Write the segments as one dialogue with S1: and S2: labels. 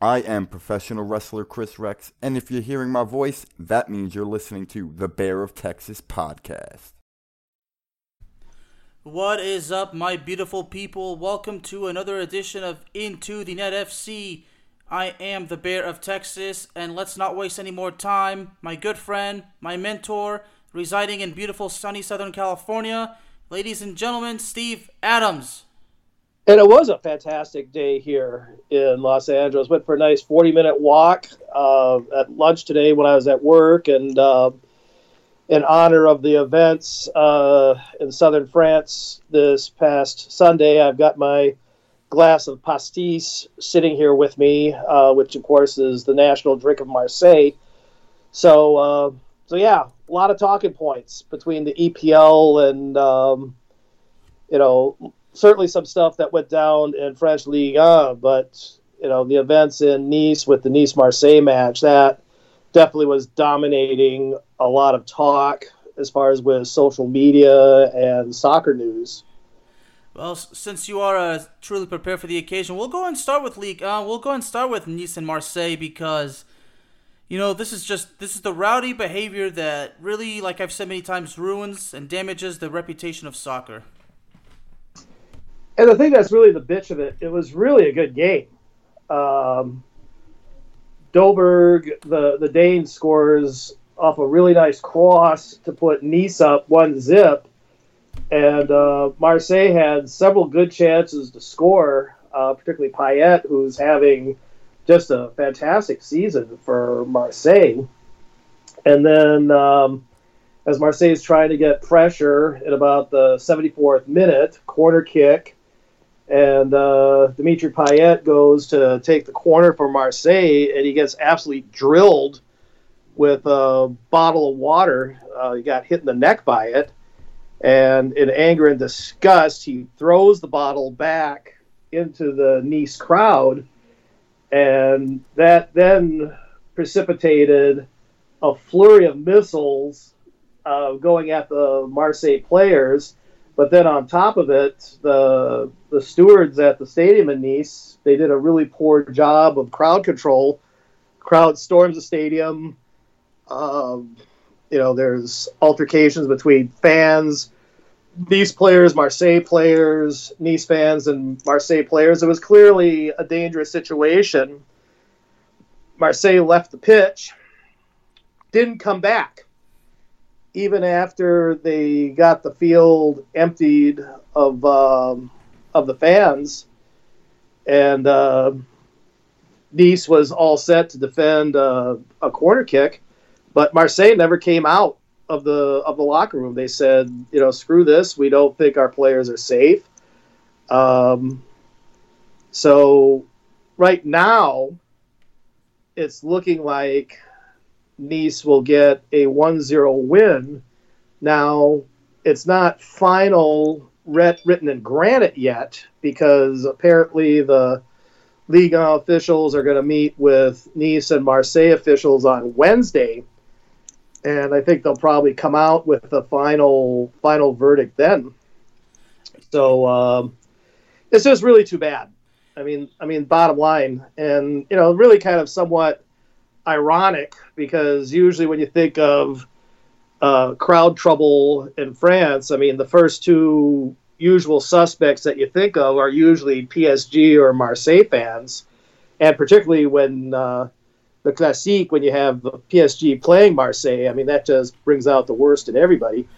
S1: I am professional wrestler Chris Rex, and if you're hearing my voice, that means you're listening to the Bear of Texas podcast.
S2: What is up, my beautiful people? Welcome to another edition of Into the Net FC. I am the Bear of Texas, and let's not waste any more time. My good friend, my mentor, residing in beautiful sunny Southern California, ladies and gentlemen, Steve Adams.
S3: And it was a fantastic day here in Los Angeles. Went for a nice 40 minute walk uh, at lunch today when I was at work. And uh, in honor of the events uh, in southern France this past Sunday, I've got my glass of pastis sitting here with me, uh, which of course is the national drink of Marseille. So, uh, so yeah, a lot of talking points between the EPL and, um, you know, certainly some stuff that went down in French Ligue 1, but you know the events in Nice with the Nice Marseille match that definitely was dominating a lot of talk as far as with social media and soccer news.
S2: Well, since you are uh, truly prepared for the occasion, we'll go and start with League. Uh, we'll go and start with Nice and Marseille because, you know, this is just this is the rowdy behavior that really, like I've said many times, ruins and damages the reputation of soccer.
S3: And the thing that's really the bitch of it, it was really a good game. Um, the the Dane scores off a really nice cross to put Nice up one zip, and uh, Marseille had several good chances to score, uh, particularly Payet, who's having just a fantastic season for Marseille. And then, um, as Marseille is trying to get pressure at about the 74th minute, corner kick and uh, Dimitri Payet goes to take the corner for Marseille, and he gets absolutely drilled with a bottle of water. Uh, he got hit in the neck by it, and in anger and disgust, he throws the bottle back into the Nice crowd, and that then precipitated a flurry of missiles uh, going at the Marseille players but then on top of it, the the stewards at the stadium in Nice they did a really poor job of crowd control. Crowd storms the stadium. Um, you know, there's altercations between fans, Nice players, Marseille players, Nice fans, and Marseille players. It was clearly a dangerous situation. Marseille left the pitch, didn't come back even after they got the field emptied of um, of the fans, and uh, Nice was all set to defend uh, a corner kick, but Marseille never came out of the of the locker room. They said, you know, screw this. We don't think our players are safe. Um, so right now, it's looking like Nice will get a 1 0 win. Now, it's not final written in granite yet because apparently the Liga officials are going to meet with Nice and Marseille officials on Wednesday. And I think they'll probably come out with the final final verdict then. So um, it's just really too bad. I mean, I mean, bottom line, and you know, really kind of somewhat ironic because usually when you think of uh, crowd trouble in France, I mean, the first two usual suspects that you think of are usually PSG or Marseille fans, and particularly when uh, the Classique, when you have PSG playing Marseille, I mean that just brings out the worst in everybody.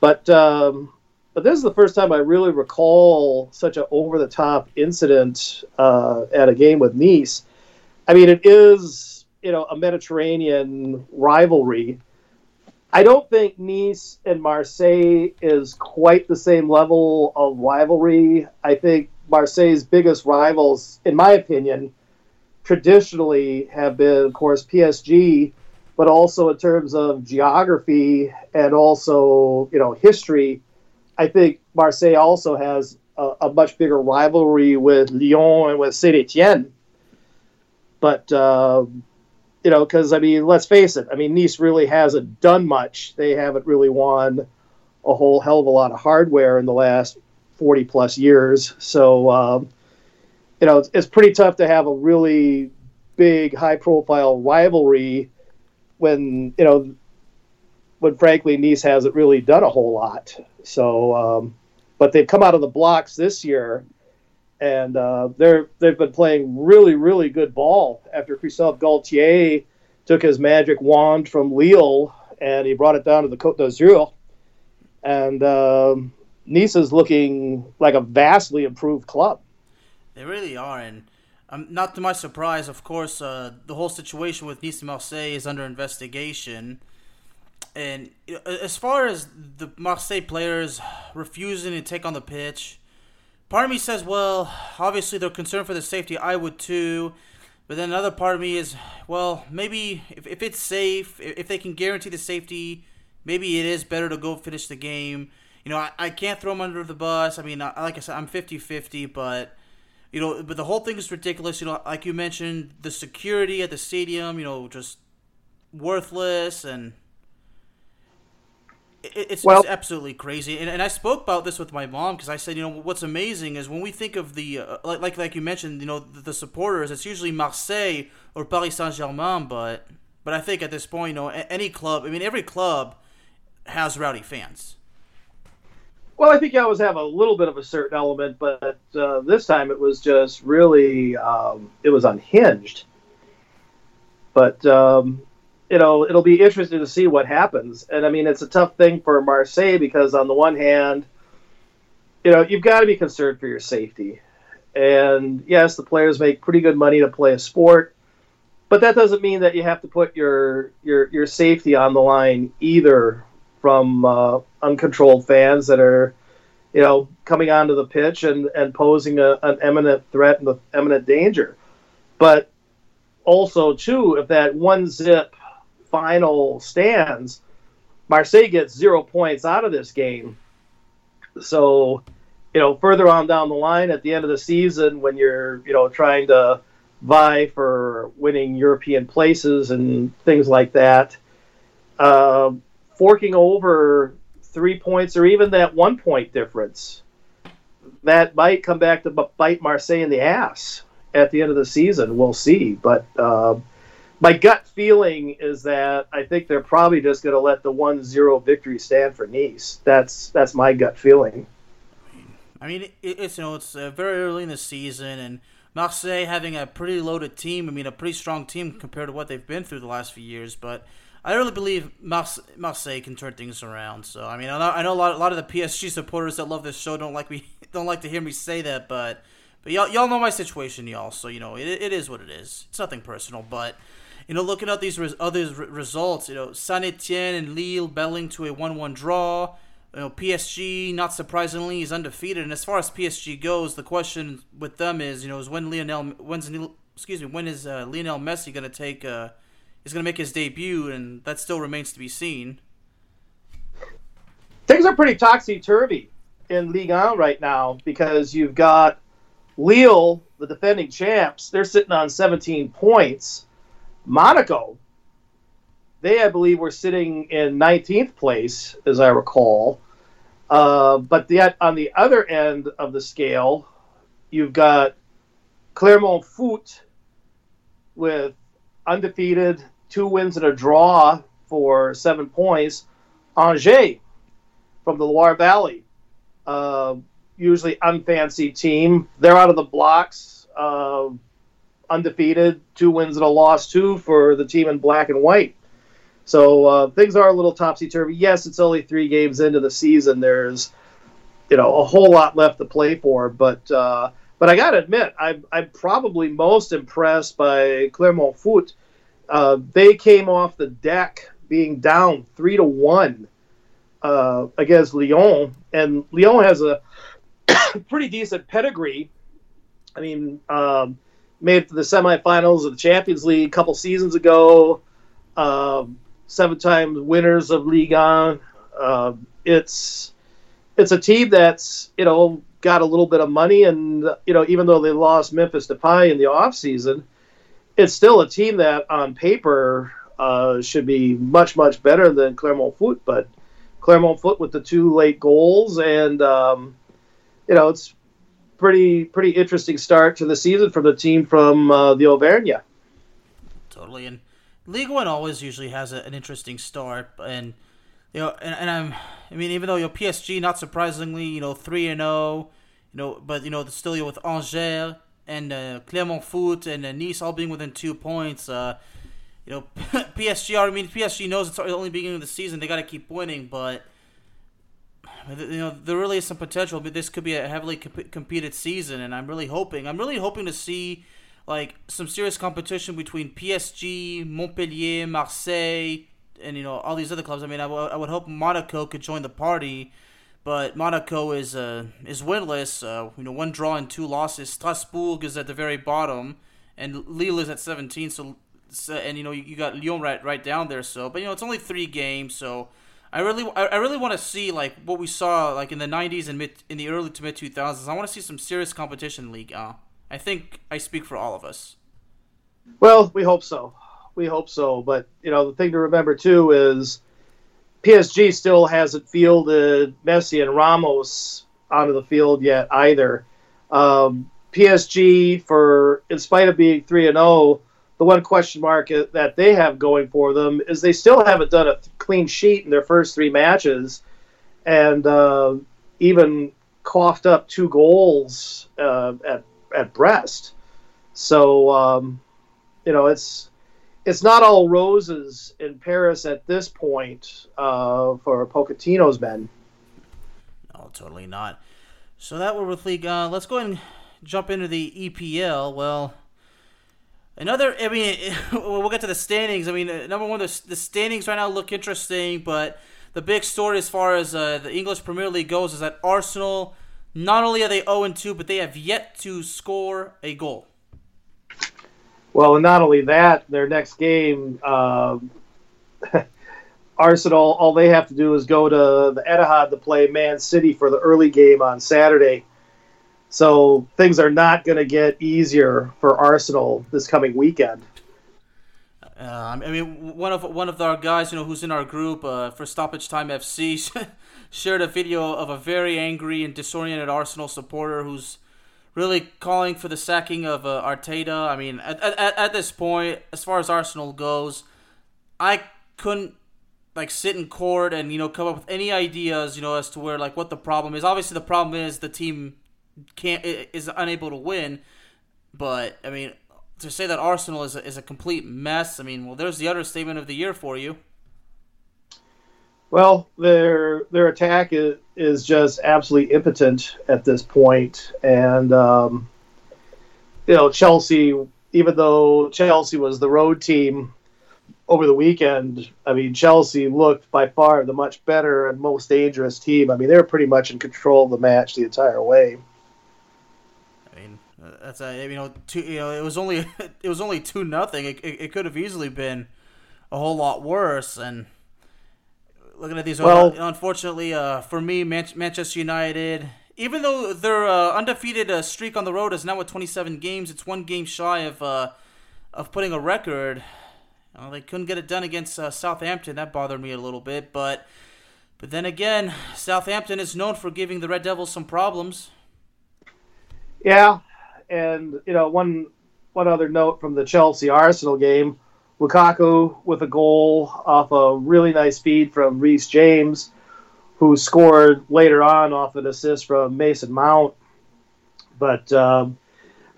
S3: But um, but this is the first time I really recall such an over the top incident uh, at a game with Nice. I mean, it is you know a Mediterranean rivalry I don't think Nice and Marseille is quite the same level of rivalry. I think Marseille's biggest rivals, in my opinion, traditionally have been, of course, PSG, but also in terms of geography and also, you know, history. I think Marseille also has a, a much bigger rivalry with Lyon and with Saint Etienne. But um, you know, because I mean, let's face it. I mean, Nice really hasn't done much. They haven't really won a whole hell of a lot of hardware in the last forty plus years. So, um, you know, it's, it's pretty tough to have a really big, high profile rivalry when you know when frankly Nice hasn't really done a whole lot. So, um, but they've come out of the blocks this year and uh, they're they've been playing really really good ball after Christophe Galtier took his magic wand from Lille and he brought it down to the Côte d'Azur, and um, Nice is looking like a vastly improved club.
S2: They really are, and um, not to my surprise, of course, uh, the whole situation with Nice Marseille is under investigation. And as far as the Marseille players refusing to take on the pitch, part of me says, well, obviously they're concerned for the safety. I would too. But then another part of me is, well, maybe if, if it's safe, if they can guarantee the safety, maybe it is better to go finish the game. You know, I, I can't throw them under the bus. I mean, I, like I said, I'm 50 50, but, you know, but the whole thing is ridiculous. You know, like you mentioned, the security at the stadium, you know, just worthless and it's, well, it's absolutely crazy, and, and I spoke about this with my mom because I said, you know, what's amazing is when we think of the uh, like, like like you mentioned, you know, the, the supporters, it's usually Marseille or Paris Saint Germain, but but I think at this point, you know, any club, I mean, every club has rowdy fans.
S3: Well, I think you always have a little bit of a certain element, but uh, this time it was just really um, it was unhinged. But um, you know, it'll be interesting to see what happens. And I mean, it's a tough thing for Marseille because on the one hand, you know, you've got to be concerned for your safety. And yes, the players make pretty good money to play a sport, but that doesn't mean that you have to put your your your safety on the line either from uh, uncontrolled fans that are, you know, coming onto the pitch and and posing a, an imminent threat and imminent danger. But also, too, if that one zip final stands, Marseille gets zero points out of this game. So, you know, further on down the line at the end of the season, when you're, you know, trying to vie for winning European places and things like that, uh, forking over three points or even that one point difference, that might come back to bite Marseille in the ass at the end of the season. We'll see. But, uh, my gut feeling is that I think they're probably just going to let the 1-0 victory stand for Nice. That's that's my gut feeling.
S2: I mean, it, it's you know it's uh, very early in the season, and Marseille having a pretty loaded team. I mean, a pretty strong team compared to what they've been through the last few years. But I really believe Marseille can turn things around. So I mean, I know, I know a lot, a lot of the PSG supporters that love this show don't like me don't like to hear me say that, but but y'all y'all know my situation, y'all. So you know it, it is what it is. It's nothing personal, but you know, looking at these res- other results, you know, Saint Etienne and Lille battling to a 1 1 draw. You know, PSG, not surprisingly, is undefeated. And as far as PSG goes, the question with them is, you know, is when Lionel, when's, excuse me, when is uh, Lionel Messi going to take, uh, is going to make his debut? And that still remains to be seen.
S3: Things are pretty topsy turvy in Ligue 1 right now because you've got Lille, the defending champs, they're sitting on 17 points Monaco, they, I believe, were sitting in 19th place, as I recall. Uh, but yet, on the other end of the scale, you've got Clermont Foot with undefeated, two wins and a draw for seven points. Angers from the Loire Valley, uh, usually unfancy team. They're out of the blocks, uh, undefeated, two wins and a loss, too, for the team in black and white. So uh, things are a little topsy turvy. Yes, it's only three games into the season. There's, you know, a whole lot left to play for. But uh, but I got to admit, I'm, I'm probably most impressed by Clermont Foot. Uh, they came off the deck being down three to one uh, against Lyon, and Lyon has a pretty decent pedigree. I mean, um, made it to the semifinals of the Champions League a couple seasons ago. Um, seven times winners of Ligue 1. Uh, it's it's a team that's you know got a little bit of money, and you know even though they lost Memphis Depay in the off season, it's still a team that on paper uh, should be much much better than Clermont Foot. But Clermont Foot with the two late goals, and um, you know it's pretty pretty interesting start to the season from the team from uh, the Auvergne.
S2: Totally, and League One always usually has a, an interesting start, and you know, and, and I'm, I mean, even though you know PSG, not surprisingly, you know, three and zero, oh, you know, but you know, still you know, with Angers and uh, Clermont Foot and uh, Nice all being within two points. Uh, you know, PSG. I mean, PSG knows it's only beginning of the season; they got to keep winning, but you know, there really is some potential. But this could be a heavily comp- competed season, and I'm really hoping. I'm really hoping to see like some serious competition between PSG, Montpellier, Marseille, and you know all these other clubs. I mean, I, w- I would hope Monaco could join the party, but Monaco is uh, is winless. Uh, you know, one draw and two losses. Strasbourg is at the very bottom, and Lille is at 17. So, so and you know you, you got Lyon right right down there. So, but you know it's only three games. So. I really, I really want to see like what we saw like in the '90s and mid in the early to mid 2000s. I want to see some serious competition League. Uh, I think I speak for all of us.
S3: Well, we hope so. We hope so. But, you know, the thing to remember, too, is PSG still hasn't fielded Messi and Ramos onto the field yet either. Um, PSG, for in spite of being 3 and 0, the one question mark that they have going for them is they still haven't done a clean sheet in their first three matches. And uh, even coughed up two goals uh, at at Brest. So um, you know it's it's not all roses in Paris at this point uh, for Pochettino's men.
S2: No, totally not. So that were with League. Uh, let's go and jump into the EPL. Well, another. I mean, we'll get to the standings. I mean, uh, number one, the, standings right now look interesting, but the big story as far as uh, the English Premier League goes is that Arsenal not only are they 0 2, but they have yet to score a goal.
S3: Well, and not only that, their next game, um, Arsenal, all they have to do is go to the Etihad to play Man City for the early game on Saturday. So things are not going to get easier for Arsenal this coming weekend.
S2: Uh, I mean, one of one of our guys, you know, who's in our group uh, for Stoppage Time FC, shared a video of a very angry and disoriented Arsenal supporter who's really calling for the sacking of uh, Arteta. I mean, at, at, at this point, as far as Arsenal goes, I couldn't like sit in court and you know come up with any ideas, you know, as to where like what the problem is. Obviously, the problem is the team can't is unable to win. But I mean, to say that Arsenal is a, is a complete mess, I mean, well, there's the other understatement of the year for you.
S3: Well, their their attack is, is just absolutely impotent at this point, and um, you know Chelsea. Even though Chelsea was the road team over the weekend, I mean Chelsea looked by far the much better and most dangerous team. I mean they were pretty much in control of the match the entire way.
S2: I mean that's a you know two you know it was only it was only two nothing. It, it, it could have easily been a whole lot worse and looking at these, well, unfortunately uh, for me, Man- Manchester United, even though their uh, undefeated uh, streak on the road is now at 27 games, it's one game shy of uh, of putting a record. Well, they couldn't get it done against uh, Southampton. That bothered me a little bit, but but then again, Southampton is known for giving the Red Devils some problems.
S3: Yeah, and you know one one other note from the Chelsea Arsenal game Lukaku with a goal off a really nice feed from Reece James, who scored later on off an assist from Mason Mount. But um,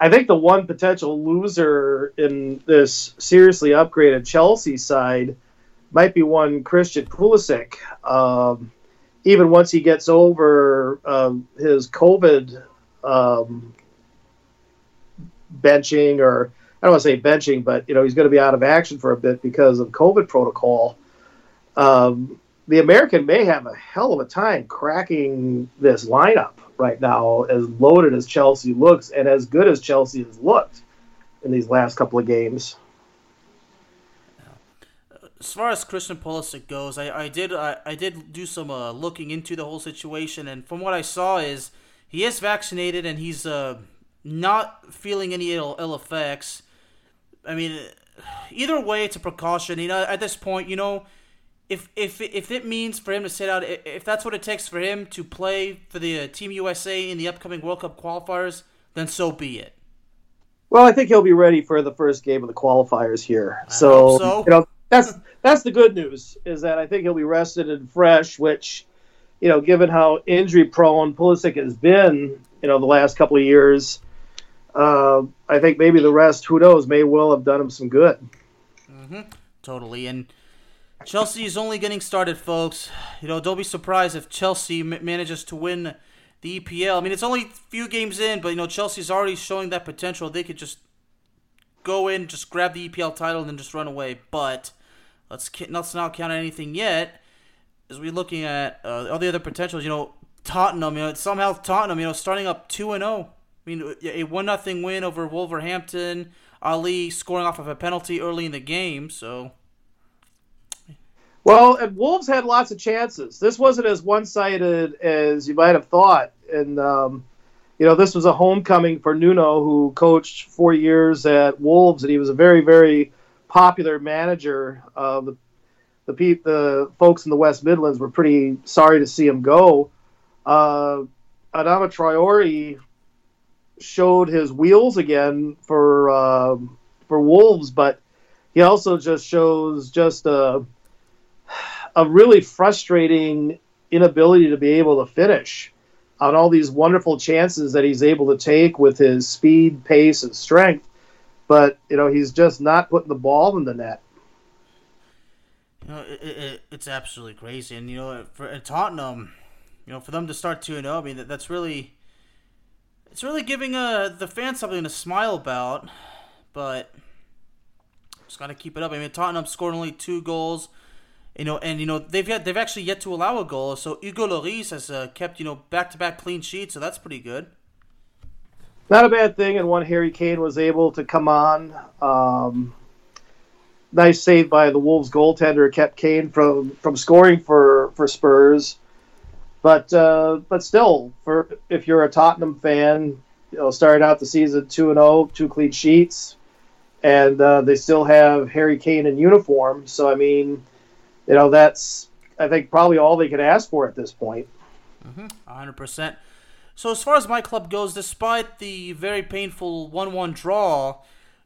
S3: I think the one potential loser in this seriously upgraded Chelsea side might be one Christian Pulisic. Um, even once he gets over um, his COVID um, benching, or I don't want to say benching, but you know he's going to be out of action for a bit because of COVID protocol. Um, the American may have a hell of a time cracking this lineup right now, as loaded as Chelsea looks and as good as Chelsea has looked in these last couple of games.
S2: As far as Christian Pulisic goes, I, I did I, I did do some uh, looking into the whole situation, and from what I saw is he is vaccinated and he's uh, not feeling any ill, Ill effects. I mean, either way, it's a precaution. You know, at this point, you know, if if if it means for him to sit out, if that's what it takes for him to play for the uh, Team USA in the upcoming World Cup qualifiers, then so be it.
S3: Well, I think he'll be ready for the first game of the qualifiers here. So, so, you know, that's that's the good news is that I think he'll be rested and fresh. Which, you know, given how injury prone Pulisic has been, you know, the last couple of years, uh, I think maybe the rest, who knows, may well have done him some good.
S2: Mm-hmm. Totally, and Chelsea is only getting started, folks. You know, don't be surprised if Chelsea manages to win the EPL. I mean, it's only a few games in, but you know, Chelsea's already showing that potential. They could just go in, just grab the EPL title, and then just run away. But let's let's not count anything yet. As we're looking at uh, all the other potentials, you know, Tottenham. You know, somehow Tottenham, you know, starting up two and zero. I mean, a one nothing win over Wolverhampton. Alli scoring off of a penalty early in the game, so
S3: well, and Wolves had lots of chances. This wasn't as one-sided as you might have thought, and um, you know this was a homecoming for Nuno, who coached four years at Wolves, and he was a very, very popular manager. Uh, the the, pe- the folks in the West Midlands were pretty sorry to see him go. Uh, Adama Traore showed his wheels again for uh, for Wolves, but he also just shows just a a really frustrating inability to be able to finish on all these wonderful chances that he's able to take with his speed, pace, and strength. But you know, he's just not putting the ball in the net.
S2: You know, it, it, it's absolutely crazy, and you know, for Tottenham, you know, for them to start two and zero, I mean, that, that's really, it's really giving uh, the fans something to smile about. But just got to keep it up. I mean, Tottenham scored only two goals you know, and you know they've yet they've actually yet to allow a goal. So Hugo Lloris has uh, kept you know back to back clean sheets, so that's pretty good.
S3: Not a bad thing, and one Harry Kane was able to come on. Um, nice save by the Wolves goaltender kept Kane from from scoring for for Spurs. But uh, but still, for if you're a Tottenham fan, you know, started out the season two and 0, two clean sheets, and uh, they still have Harry Kane in uniform. So I mean you know, that's I think probably all they could ask for at this point.
S2: Mm-hmm. 100%. So as far as my club goes, despite the very painful 1-1 draw,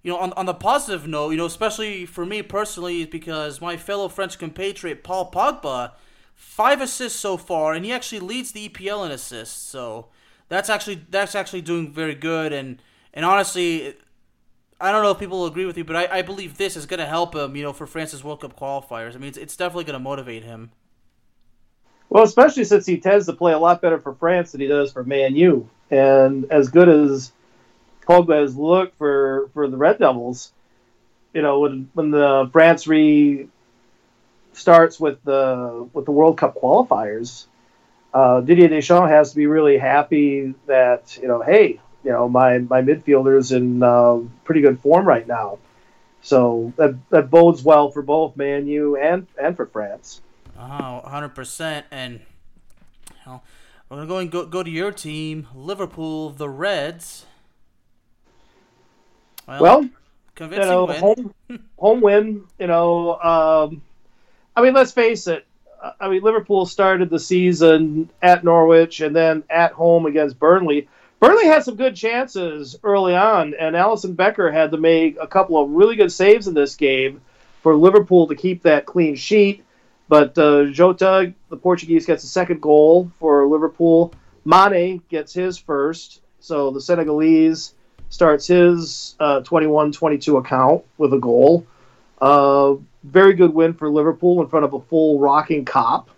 S2: you know, on, on the positive note, you know, especially for me personally, because my fellow French compatriot Paul Pogba, five assists so far, and he actually leads the EPL in assists. So that's actually that's actually doing very good, and and honestly, I don't know if people will agree with you, but I, I believe this is going to help him, you know, for France's World Cup qualifiers. I mean, it's, it's definitely going to motivate him.
S3: Well, especially since he tends to play a lot better for France than he does for Man U. And as good as Pogba has looked for, for the Red Devils, you know, when, when the France re starts with the with the World Cup qualifiers, uh, Didier Deschamps has to be really happy that you know, hey, you know my my midfielders in uh, pretty good form right now. So that that bodes well for both Man U and and for France.
S2: Oh, 100%. And you know, we're going to go, go to your team, Liverpool, the Reds.
S3: Well, well convincing you know, win. Home, home win. You know, um, I mean, let's face it. I mean, Liverpool started the season at Norwich and then at home against Burnley. Burnley had some good chances early on, and Alisson Becker had to make a couple of really good saves in this game for Liverpool to keep that clean sheet. But uh, Jota, the Portuguese, gets a second goal for Liverpool. Mane gets his first. So the Senegalese starts his 21 uh, 22 account with a goal. Uh, very good win for Liverpool in front of a full rocking Kop.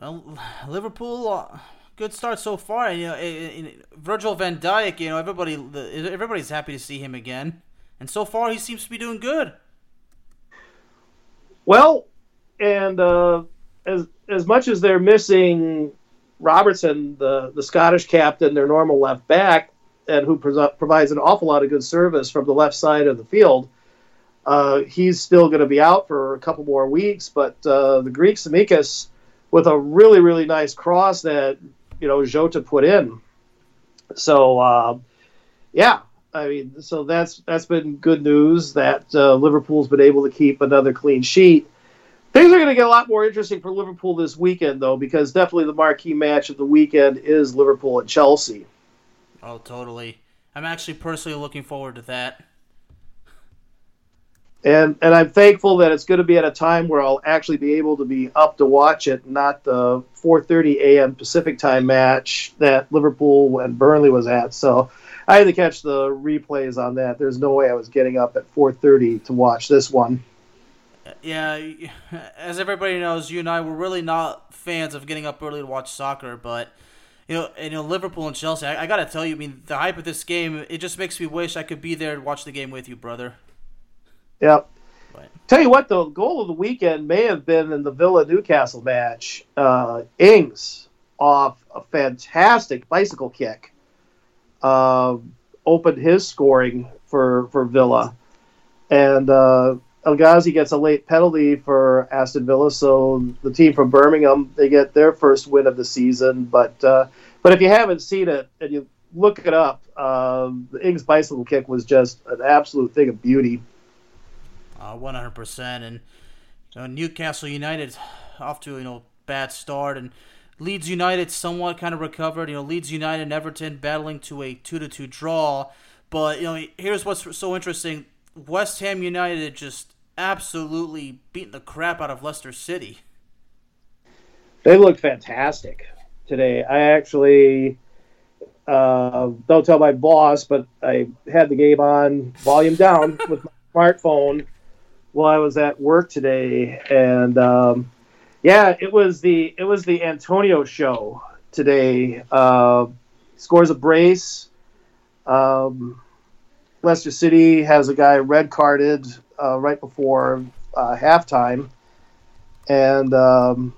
S2: Well, Liverpool, uh, good start so far. You know, Virgil Van Dijk. You know, everybody, everybody's happy to see him again, and so far he seems to be doing good.
S3: Well, and uh, as as much as they're missing Robertson, the the Scottish captain, their normal left back, and who provides an awful lot of good service from the left side of the field. Uh, he's still going to be out for a couple more weeks, but uh, the Greek Tsimikas with a really really nice cross that you know Jota put in. So uh, yeah, I mean, so that's that's been good news that uh, Liverpool's been able to keep another clean sheet. Things are going to get a lot more interesting for Liverpool this weekend, though, because definitely the marquee match of the weekend is Liverpool and Chelsea.
S2: Oh, totally. I'm actually personally looking forward to that
S3: and and I'm thankful that it's going to be at a time where I'll actually be able to be up to watch it, not the 4:30 a.m. Pacific time match that Liverpool and Burnley was at. So I had to catch the replays on that. There's no way I was getting up at 4:30 to watch this one.
S2: Uh, yeah, as everybody knows, you and I were really not fans of getting up early to watch soccer, but you know, and, you know Liverpool and Chelsea. I, I got to tell you, I mean, the hype of this game, it just makes me wish I could be there to watch the game with you, brother.
S3: Yep. But. Tell you what, the goal of the weekend may have been in the Villa Newcastle match. Uh, Ings off a fantastic bicycle kick uh, opened his scoring for for Villa, and uh, El Ghazi gets a late penalty for Aston Villa, so the team from Birmingham they get their first win of the season. But uh, but if you haven't seen it and you look it up, um, the Ings bicycle kick was just an absolute thing of beauty.
S2: Uh, 100%. And you know, Newcastle United off to you know bad start, and Leeds United somewhat kind of recovered. You know, Leeds United and Everton battling to a two to two draw. But you know, here's what's so interesting: West Ham United just absolutely beating the crap out of Leicester City.
S3: They looked fantastic today. I actually uh, don't tell my boss, but I had the game on volume down with my smartphone while I was at work today, and um, yeah, it was the it was the Antonio show today. Uh, scores a brace. Um, Leicester City has a guy red carded uh, right before uh, halftime, and um,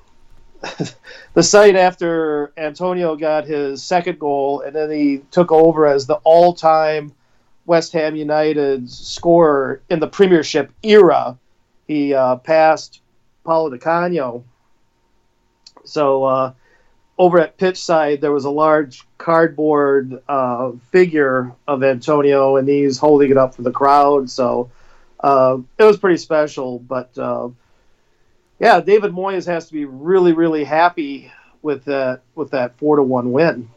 S3: the sight after Antonio got his second goal, and then he took over as the all-time West Ham United scorer in the Premiership era. He uh, passed Paolo Di. So uh, over at pitch side, there was a large cardboard uh, figure of Antonio, and he's holding it up for the crowd. So uh, it was pretty special. But uh, yeah, David Moyes has to be really, really happy with that with that four to one win.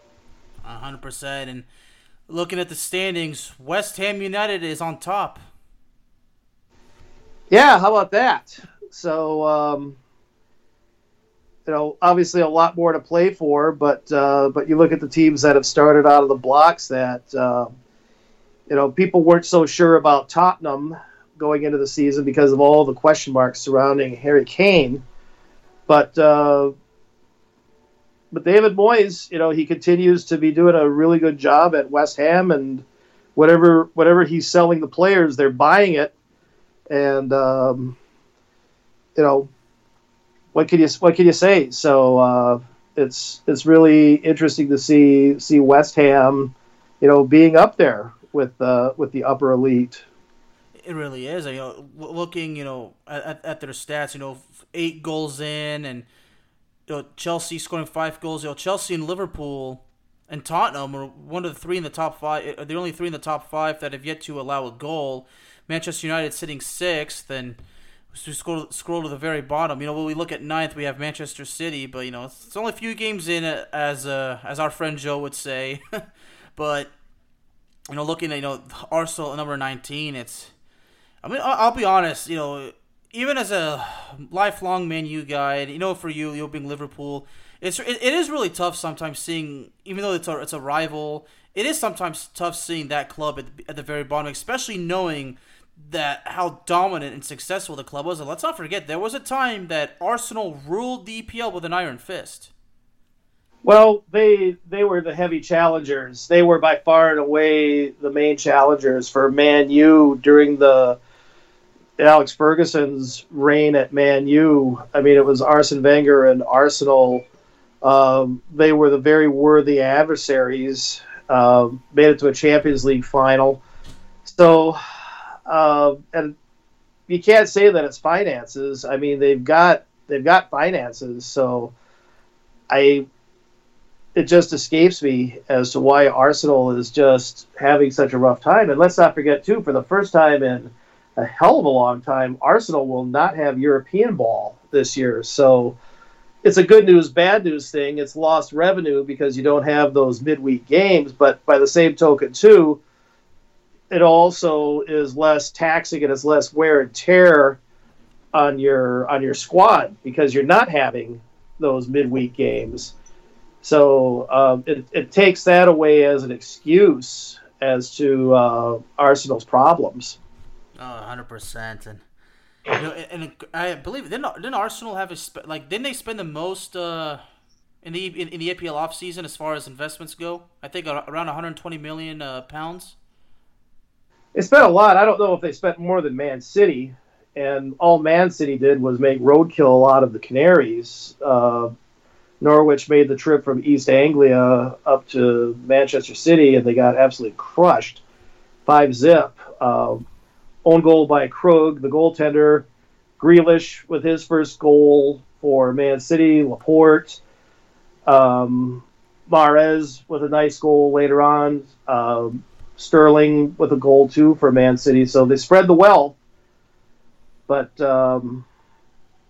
S2: hundred percent, and looking at the standings, West Ham United is on top.
S3: Yeah, how about that? So, um, you know, obviously a lot more to play for, but uh, but you look at the teams that have started out of the blocks that uh, you know people weren't so sure about Tottenham going into the season because of all the question marks surrounding Harry Kane, but uh, but David Moyes, you know, he continues to be doing a really good job at West Ham, and whatever whatever he's selling the players, they're buying it, and um, you know, what can you what can you say? So uh, it's it's really interesting to see see West Ham, you know, being up there with uh, with the upper elite.
S2: It really is. You know, looking, you know, at, at their stats, you know, eight goals in and you know, Chelsea scoring five goals. You know, Chelsea and Liverpool and Tottenham are one of the three in the top five. Uh, the only three in the top five that have yet to allow a goal. Manchester United sitting sixth, and to scroll scroll to the very bottom. You know, when we look at ninth, we have Manchester City, but you know, it's only a few games in, uh, as uh, as our friend Joe would say. but you know, looking at you know Arsenal number nineteen, it's I mean, I'll be honest. You know, even as a lifelong Man U guy, and you know, for you, you being Liverpool, it's it, it is really tough sometimes seeing, even though it's a it's a rival, it is sometimes tough seeing that club at the, at the very bottom, especially knowing that how dominant and successful the club was. And let's not forget, there was a time that Arsenal ruled the EPL with an iron fist.
S3: Well, they they were the heavy challengers. They were by far and away the main challengers for Man U during the Alex Ferguson's reign at Man U. I mean, it was Arsene Wenger and Arsenal. Um, they were the very worthy adversaries. Uh, made it to a Champions League final. So, uh, and you can't say that it's finances. I mean, they've got they've got finances. So, I it just escapes me as to why Arsenal is just having such a rough time. And let's not forget, too, for the first time in a hell of a long time, Arsenal will not have European ball this year. So it's a good news, bad news thing. It's lost revenue because you don't have those midweek games. But by the same token, too, it also is less taxing and it's less wear and tear on your on your squad because you're not having those midweek games. So um, it, it takes that away as an excuse as to uh, Arsenal's problems.
S2: Oh, 100%. And, you know, and, and I believe, didn't, didn't Arsenal have a, like, didn't they spend the most uh, in the in, in the EPL offseason as far as investments go? I think around 120 million uh, pounds.
S3: They spent a lot. I don't know if they spent more than Man City. And all Man City did was make roadkill a lot of the Canaries. Uh, Norwich made the trip from East Anglia up to Manchester City, and they got absolutely crushed, five zip. Um, own goal by Krul, the goaltender. Grealish with his first goal for Man City. Laporte. Um, Mahrez with a nice goal later on. Um, Sterling with a goal too for Man City. So they spread the wealth. But um,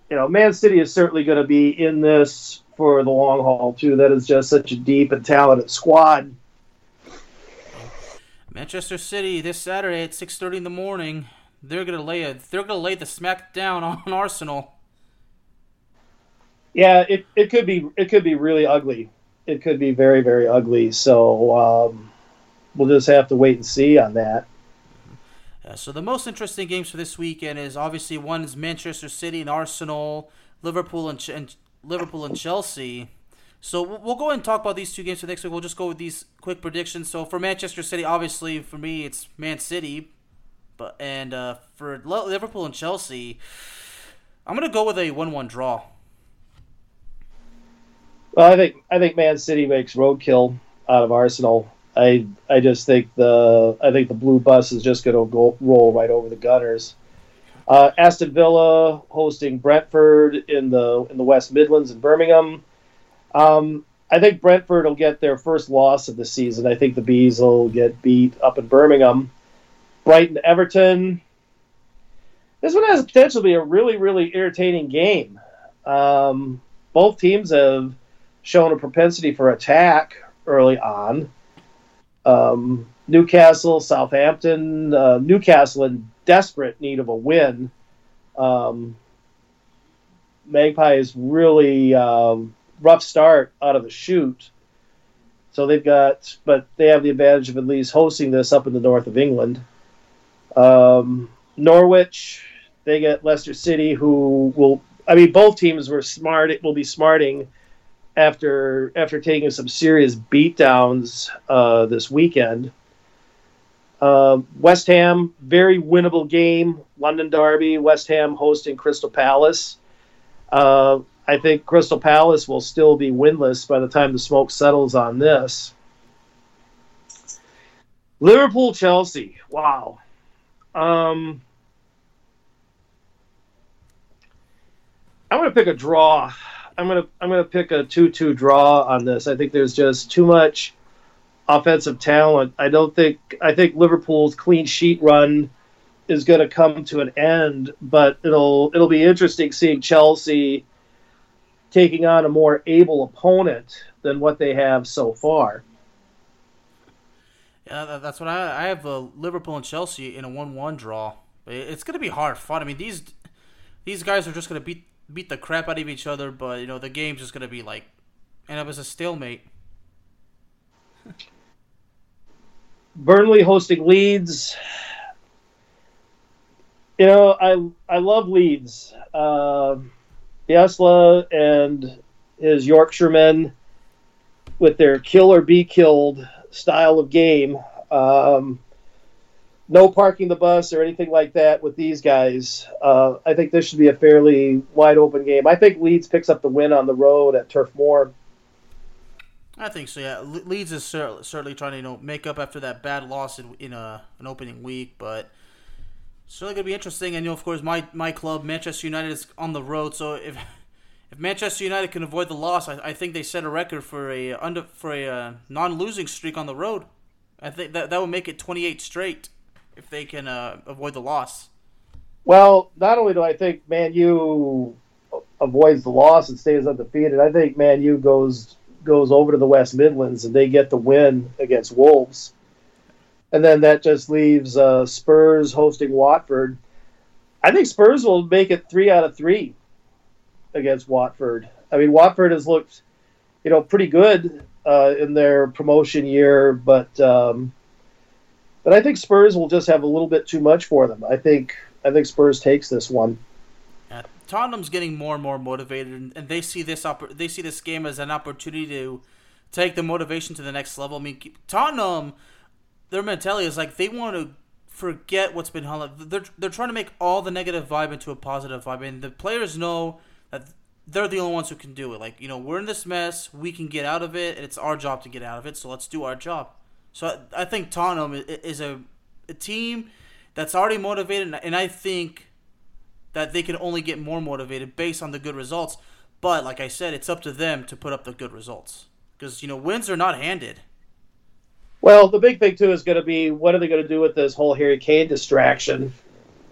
S3: you know, Man City is certainly going to be in this for the long haul too. That is just such a deep and talented squad.
S2: Manchester City this Saturday at six thirty in the morning. They're gonna lay a they're gonna lay the smack down on Arsenal.
S3: Yeah, it, it could be it could be really ugly. It could be very very ugly. So um, we'll just have to wait and see on that.
S2: Yeah, so the most interesting games for this weekend is obviously one is Manchester City and Arsenal, Liverpool and, and Liverpool and Chelsea. So we'll go and talk about these two games for next week. We'll just go with these quick predictions. So for Manchester City, obviously for me it's Man City, but and uh, for Liverpool and Chelsea, I'm gonna go with a one-one draw.
S3: Well, I think I think Man City makes roadkill out of Arsenal. I I just think the I think the blue bus is just to go roll right over the Gunners. Uh, Aston Villa hosting Brentford in the in the West Midlands in Birmingham. Um, I think Brentford will get their first loss of the season. I think the Bees will get beat up in Birmingham. Brighton Everton. This one has potential to be a really really irritating game. Um, both teams have shown a propensity for attack early on. Um, Newcastle, Southampton, uh, Newcastle in desperate need of a win. Um, is really um, rough start out of the chute. So they've got, but they have the advantage of at least hosting this up in the north of England. Um, Norwich, they get Leicester City, who will. I mean, both teams were smart. It will be smarting after after taking some serious beatdowns uh, this weekend. Uh, West Ham, very winnable game. London Derby, West Ham hosting Crystal Palace. Uh, I think Crystal Palace will still be winless by the time the smoke settles on this. Liverpool Chelsea. Wow. Um, I'm going to pick a draw. I'm going to I'm going to pick a 2-2 draw on this. I think there's just too much offensive talent. I don't think I think Liverpool's clean sheet run is going to come to an end, but it'll it'll be interesting seeing Chelsea taking on a more able opponent than what they have so far.
S2: Yeah, that's what I I have. Uh, Liverpool and Chelsea in a one-one draw. It's gonna be hard fought. I mean these these guys are just gonna beat beat the crap out of each other, but you know the game's just gonna be like end up as a stalemate.
S3: Burnley hosting Leeds. You know, I I love Leeds. Uh, Bielsa and his Yorkshiremen with their kill or be killed style of game. Um, no parking the bus or anything like that with these guys. Uh, I think this should be a fairly wide open game. I think Leeds picks up the win on the road at Turf Moor.
S2: I think so. Yeah, Leeds is certainly trying to you know make up after that bad loss in, in uh, an opening week, but certainly going to be interesting. And you know, of course, my my club, Manchester United, is on the road. So if if Manchester United can avoid the loss, I, I think they set a record for a under for a uh, non-losing streak on the road. I think that that would make it 28 straight if they can uh, avoid the loss.
S3: Well, not only do I think Man U avoids the loss and stays undefeated, I think Man U goes goes over to the West Midlands and they get the win against Wolves. And then that just leaves uh, Spurs hosting Watford. I think Spurs will make it three out of three against Watford. I mean, Watford has looked, you know, pretty good uh, in their promotion year, but um, but I think Spurs will just have a little bit too much for them. I think I think Spurs takes this one.
S2: Yeah, Tottenham's getting more and more motivated, and they see this they see this game as an opportunity to take the motivation to the next level. I mean, Tottenham, their mentality is like they want to forget what's been held. They're they're trying to make all the negative vibe into a positive vibe, and the players know that they're the only ones who can do it. Like you know, we're in this mess, we can get out of it, and it's our job to get out of it. So let's do our job. So I, I think Tottenham is a, a team that's already motivated, and I think that they can only get more motivated based on the good results. But like I said, it's up to them to put up the good results because you know wins are not handed.
S3: Well, the big thing too is going to be what are they going to do with this whole Harry Kane distraction?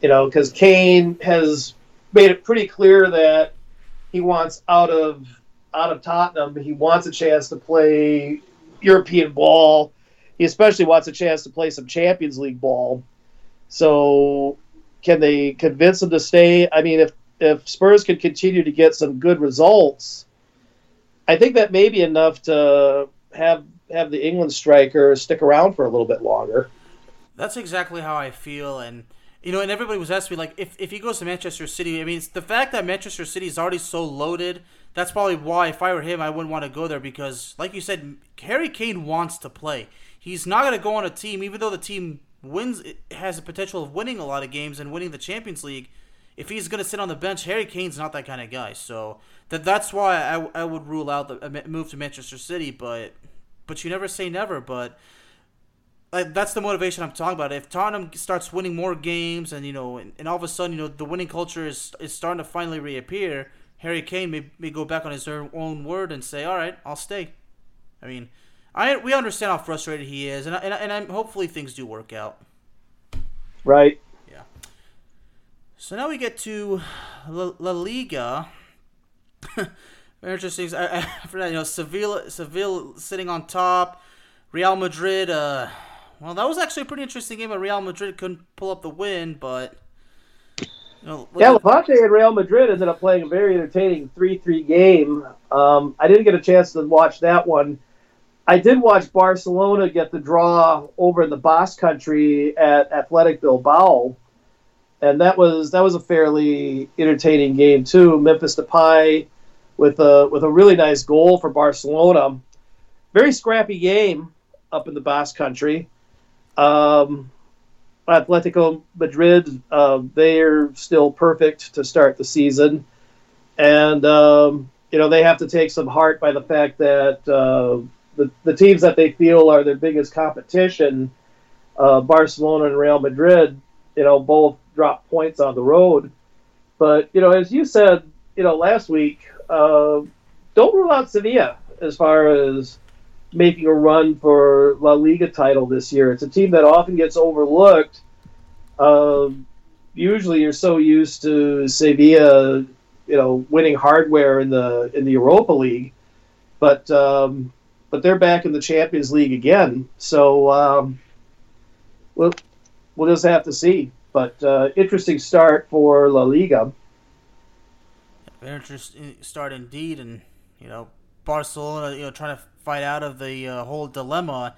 S3: You know, because Kane has made it pretty clear that he wants out of out of Tottenham. He wants a chance to play European ball. He especially wants a chance to play some Champions League ball. So, can they convince him to stay? I mean, if if Spurs can continue to get some good results, I think that may be enough to have have the England striker stick around for a little bit longer.
S2: That's exactly how I feel, and you know, and everybody was asking me like, if if he goes to Manchester City, I mean, it's the fact that Manchester City is already so loaded. That's probably why if I were him, I wouldn't want to go there because, like you said, Harry Kane wants to play. He's not going to go on a team, even though the team wins, has the potential of winning a lot of games and winning the Champions League. If he's going to sit on the bench, Harry Kane's not that kind of guy. So that that's why I, I would rule out the uh, move to Manchester City. But but you never say never. But like, that's the motivation I'm talking about. If Tottenham starts winning more games, and you know, and, and all of a sudden, you know, the winning culture is is starting to finally reappear, Harry Kane may, may go back on his own word and say, "All right, I'll stay." I mean, I we understand how frustrated he is, and and, and I'm hopefully things do work out.
S3: Right.
S2: Yeah. So now we get to La, La Liga. Very interesting. I, I, for that, you know, Seville, Seville sitting on top. Real Madrid. Uh, well, that was actually a pretty interesting game. But Real Madrid couldn't pull up the win, but.
S3: You know, yeah, Levante and Real Madrid ended up playing a very entertaining 3 3 game. Um, I didn't get a chance to watch that one. I did watch Barcelona get the draw over in the Basque Country at Athletic Bilbao, and that was that was a fairly entertaining game too. Memphis Depay with a with a really nice goal for Barcelona. Very scrappy game up in the Basque Country. Um, Atletico Madrid, uh, they're still perfect to start the season, and um, you know they have to take some heart by the fact that. Uh, the, the teams that they feel are their biggest competition, uh, Barcelona and Real Madrid, you know, both drop points on the road. But, you know, as you said, you know, last week, uh, don't rule out Sevilla as far as making a run for La Liga title this year. It's a team that often gets overlooked. Uh, usually, you're so used to Sevilla, you know, winning hardware in the in the Europa League, but um, but they're back in the Champions League again. So um, we'll we'll just have to see. But uh, interesting start for La Liga.
S2: Interesting start indeed, and you know Barcelona, you know, trying to fight out of the uh, whole dilemma.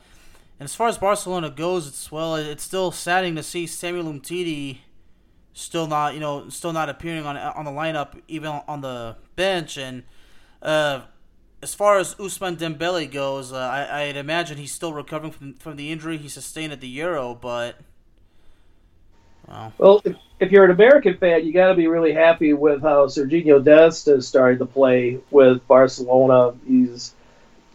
S2: And as far as Barcelona goes, it's well, it's still saddening to see Samuel Umtiti still not, you know, still not appearing on on the lineup, even on the bench. And uh, as far as Ousmane Dembele goes, uh, I, I'd imagine he's still recovering from, from the injury he sustained at the Euro, but.
S3: Well, well if, if you're an American fan, you got to be really happy with how Sergiño Dest has started to play with Barcelona. He's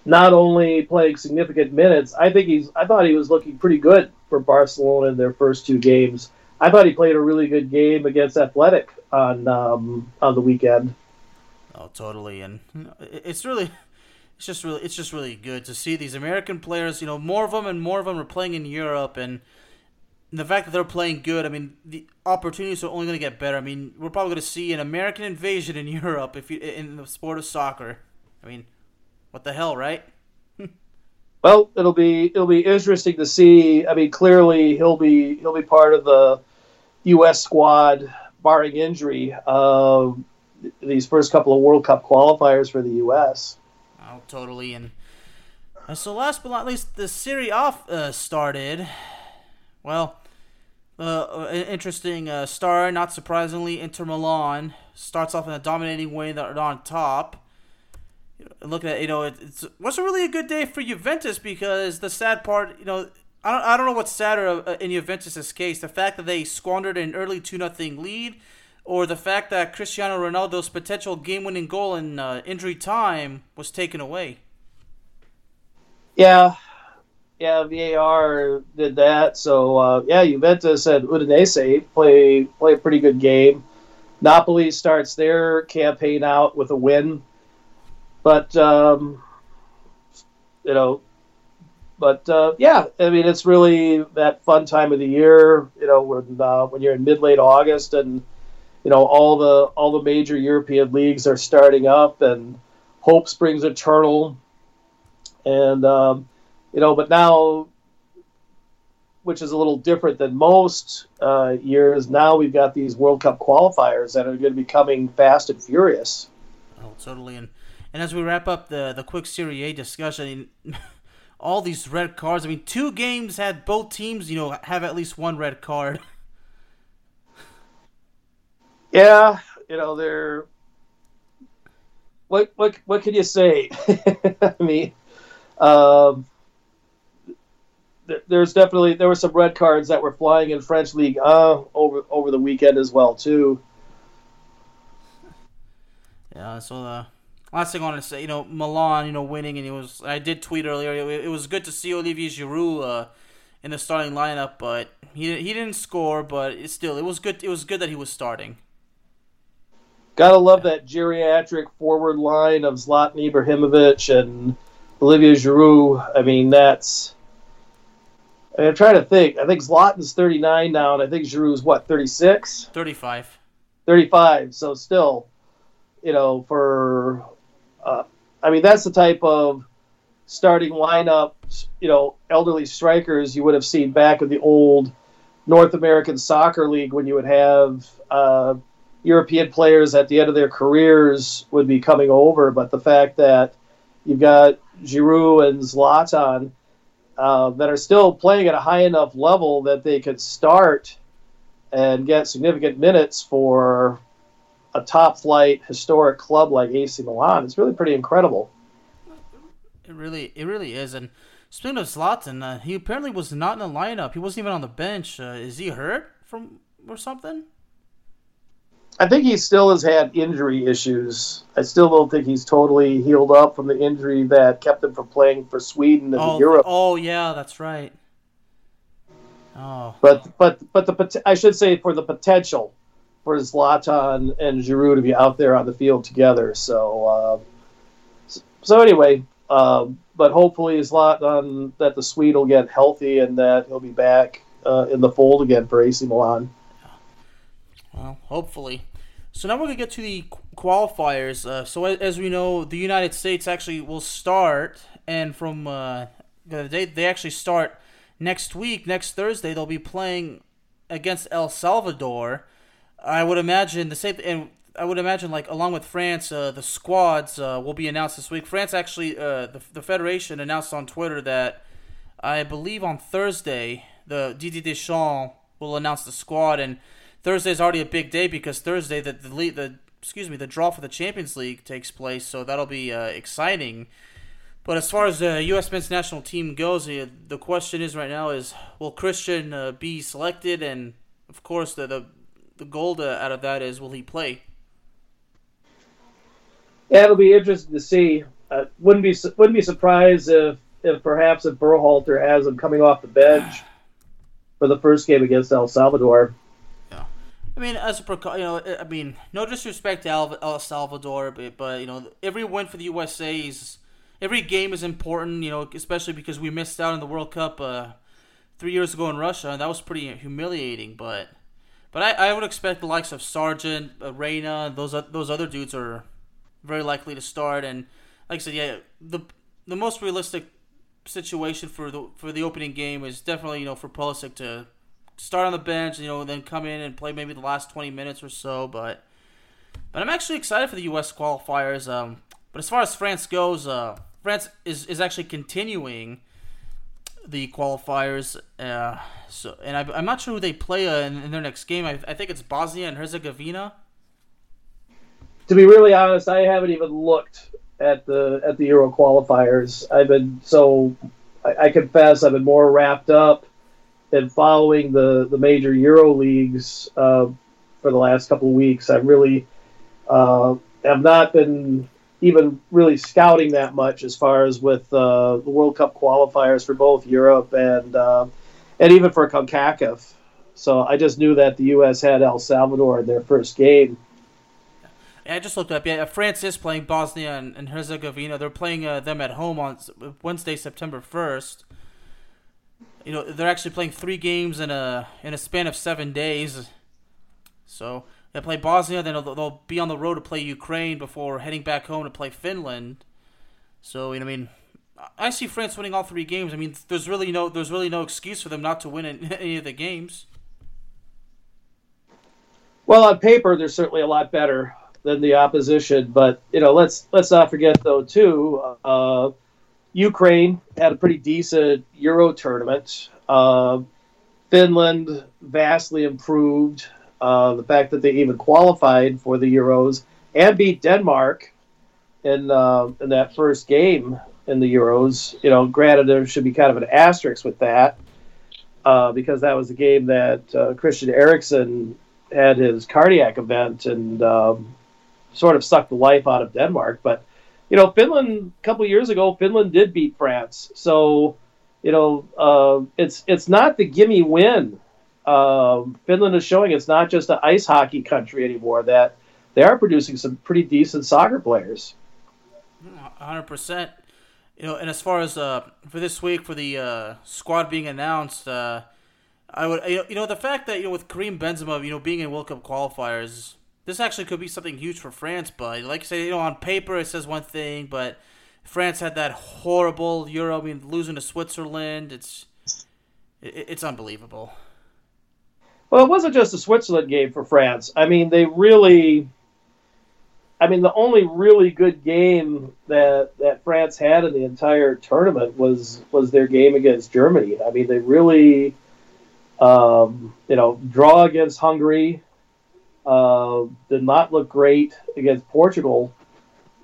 S3: not only playing significant minutes, I think he's. I thought he was looking pretty good for Barcelona in their first two games. I thought he played a really good game against Athletic on um, on the weekend.
S2: Oh, totally, and it's really, it's just really, it's just really good to see these American players. You know, more of them and more of them are playing in Europe, and the fact that they're playing good. I mean, the opportunities are only going to get better. I mean, we're probably going to see an American invasion in Europe if you in the sport of soccer. I mean, what the hell, right?
S3: well, it'll be it'll be interesting to see. I mean, clearly he'll be he'll be part of the U.S. squad, barring injury. Uh, these first couple of World Cup qualifiers for the U.S.
S2: Oh, totally. And uh, so, last but not least, the Serie A uh, started. Well, uh, an interesting uh, start. Not surprisingly, Inter Milan starts off in a dominating way. They're on top. Look at you know it it's, wasn't really a good day for Juventus because the sad part you know I don't I don't know what's sadder uh, in Juventus's case the fact that they squandered an early two nothing lead or the fact that Cristiano Ronaldo's potential game-winning goal in uh, injury time was taken away.
S3: Yeah, yeah, VAR did that. So uh, yeah, Juventus and Udinese play play a pretty good game. Napoli starts their campaign out with a win, but um, you know, but uh, yeah, I mean it's really that fun time of the year. You know, when uh, when you're in mid late August and you know all the all the major European leagues are starting up, and hope springs eternal, and um, you know, but now, which is a little different than most uh, years, now we've got these World Cup qualifiers that are going to be coming fast and furious.
S2: Oh, totally, and and as we wrap up the the quick Serie A discussion. all these red cards. I mean, two games had both teams, you know, have at least one red card.
S3: Yeah, you know they're. What what what can you say? I mean, um, there's definitely there were some red cards that were flying in French league uh, over over the weekend as well too.
S2: Yeah, so the uh, last thing I want to say, you know, Milan, you know, winning, and it was I did tweet earlier. It, it was good to see Olivier Giroud uh, in the starting lineup, but he he didn't score. But it still, it was good. It was good that he was starting.
S3: Gotta love that geriatric forward line of Zlatan Ibrahimovic and Olivier Giroud. I mean, that's. I am trying to think. I think Zlatan's 39 now, and I think Giroud's what, 36?
S2: 35.
S3: 35. So still, you know, for. Uh, I mean, that's the type of starting lineup, you know, elderly strikers you would have seen back in the old North American Soccer League when you would have. Uh, European players at the end of their careers would be coming over, but the fact that you've got Giroud and Zlatan uh, that are still playing at a high enough level that they could start and get significant minutes for a top flight historic club like AC Milan It's really pretty incredible.
S2: It really, it really is. And speaking of Zlatan, uh, he apparently was not in the lineup. He wasn't even on the bench. Uh, is he hurt from or something?
S3: I think he still has had injury issues. I still don't think he's totally healed up from the injury that kept him from playing for Sweden in
S2: oh,
S3: the Euro.
S2: Oh yeah, that's right. Oh.
S3: But but but the I should say for the potential for Zlatan and Giroud to be out there on the field together. So uh, so anyway, uh, but hopefully Zlatan that the Swede will get healthy and that he'll be back uh, in the fold again for AC Milan.
S2: Well, hopefully. So now we're gonna get to the qualifiers. Uh, so as we know, the United States actually will start, and from uh, date they actually start next week, next Thursday. They'll be playing against El Salvador, I would imagine the same. And I would imagine, like along with France, uh, the squads uh, will be announced this week. France actually, uh, the the federation announced on Twitter that I believe on Thursday the Didier Deschamps will announce the squad, and Thursday is already a big day because Thursday the the, the excuse me the draw for the Champions League takes place, so that'll be uh, exciting. But as far as the U.S. men's national team goes, the, the question is right now is will Christian uh, be selected, and of course the the, the goal out of that is will he play?
S3: Yeah, it'll be interesting to see. Uh, wouldn't be wouldn't be surprised if if perhaps if Berhalter has him coming off the bench for the first game against El Salvador.
S2: I mean, as a you know, I mean, no disrespect to El, Salvador, but, but you know, every win for the USA is every game is important, you know, especially because we missed out in the World Cup uh, three years ago in Russia, and that was pretty humiliating. But but I, I would expect the likes of Sargent, uh, Reyna, those those other dudes are very likely to start. And like I said, yeah, the the most realistic situation for the for the opening game is definitely you know for Pulisic to start on the bench, you know, then come in and play maybe the last twenty minutes or so. But but I'm actually excited for the U.S. qualifiers. Um, but as far as France goes, uh, France is, is actually continuing the qualifiers. Uh, so, and I, am not sure who they play uh, in, in, their next game. I, I, think it's Bosnia and Herzegovina.
S3: To be really honest, I haven't even looked at the at the Euro qualifiers. I've been so I, I confess I've been more wrapped up in following the the major Euro leagues uh, for the last couple of weeks. I really uh, have not been even really scouting that much as far as with uh, the World Cup qualifiers for both Europe and uh, and even for CONCACAF. So I just knew that the U.S. had El Salvador in their first game.
S2: I just looked up. Yeah, France is playing Bosnia and, and Herzegovina. They're playing uh, them at home on Wednesday, September first. You know, they're actually playing three games in a in a span of seven days. So they play Bosnia, then they'll, they'll be on the road to play Ukraine before heading back home to play Finland. So, you know, I mean, I see France winning all three games. I mean, there's really no there's really no excuse for them not to win any of the games.
S3: Well, on paper, they're certainly a lot better than the opposition, but you know, let's let's not forget though too. Uh, Ukraine had a pretty decent Euro tournament. Uh, Finland vastly improved. Uh, the fact that they even qualified for the Euros and beat Denmark in uh, in that first game in the Euros. You know, granted there should be kind of an asterisk with that uh, because that was the game that uh, Christian Eriksen had his cardiac event and um, sort of sucked the life out of Denmark. But you know, Finland a couple years ago, Finland did beat France, so you know, uh, it's it's not the gimme win um, Finland is showing it's not just an ice hockey country anymore. That they are producing some pretty decent soccer players.
S2: Hundred percent. You know, and as far as uh, for this week for the uh, squad being announced, uh, I would you know the fact that you know with Karim Benzema you know being in World Cup qualifiers, this actually could be something huge for France. But like I say, you know, on paper it says one thing, but France had that horrible Euro. I mean, losing to Switzerland, it's it's unbelievable.
S3: Well, it wasn't just a Switzerland game for France. I mean, they really. I mean, the only really good game that that France had in the entire tournament was was their game against Germany. I mean, they really, um, you know, draw against Hungary. Uh, did not look great against Portugal.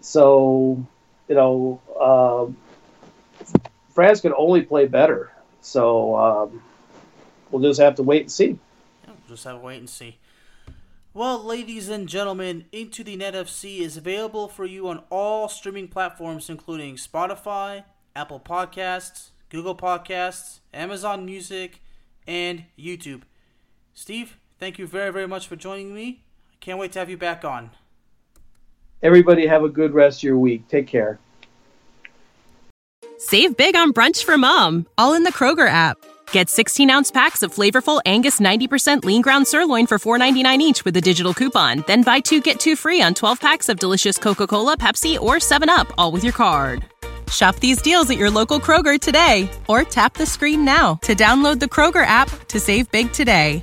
S3: So, you know, um, France can only play better. So um, we'll just have to wait and see
S2: just have to wait and see. Well, ladies and gentlemen, Into the Net FC is available for you on all streaming platforms, including Spotify, Apple Podcasts, Google Podcasts, Amazon Music, and YouTube. Steve, thank you very, very much for joining me. I can't wait to have you back on.
S3: Everybody, have a good rest of your week. Take care.
S4: Save big on brunch for mom, all in the Kroger app. Get 16 ounce packs of flavorful Angus 90% lean ground sirloin for $4.99 each with a digital coupon. Then buy two get two free on 12 packs of delicious Coca Cola, Pepsi, or 7UP, all with your card. Shop these deals at your local Kroger today or tap the screen now to download the Kroger app to save big today.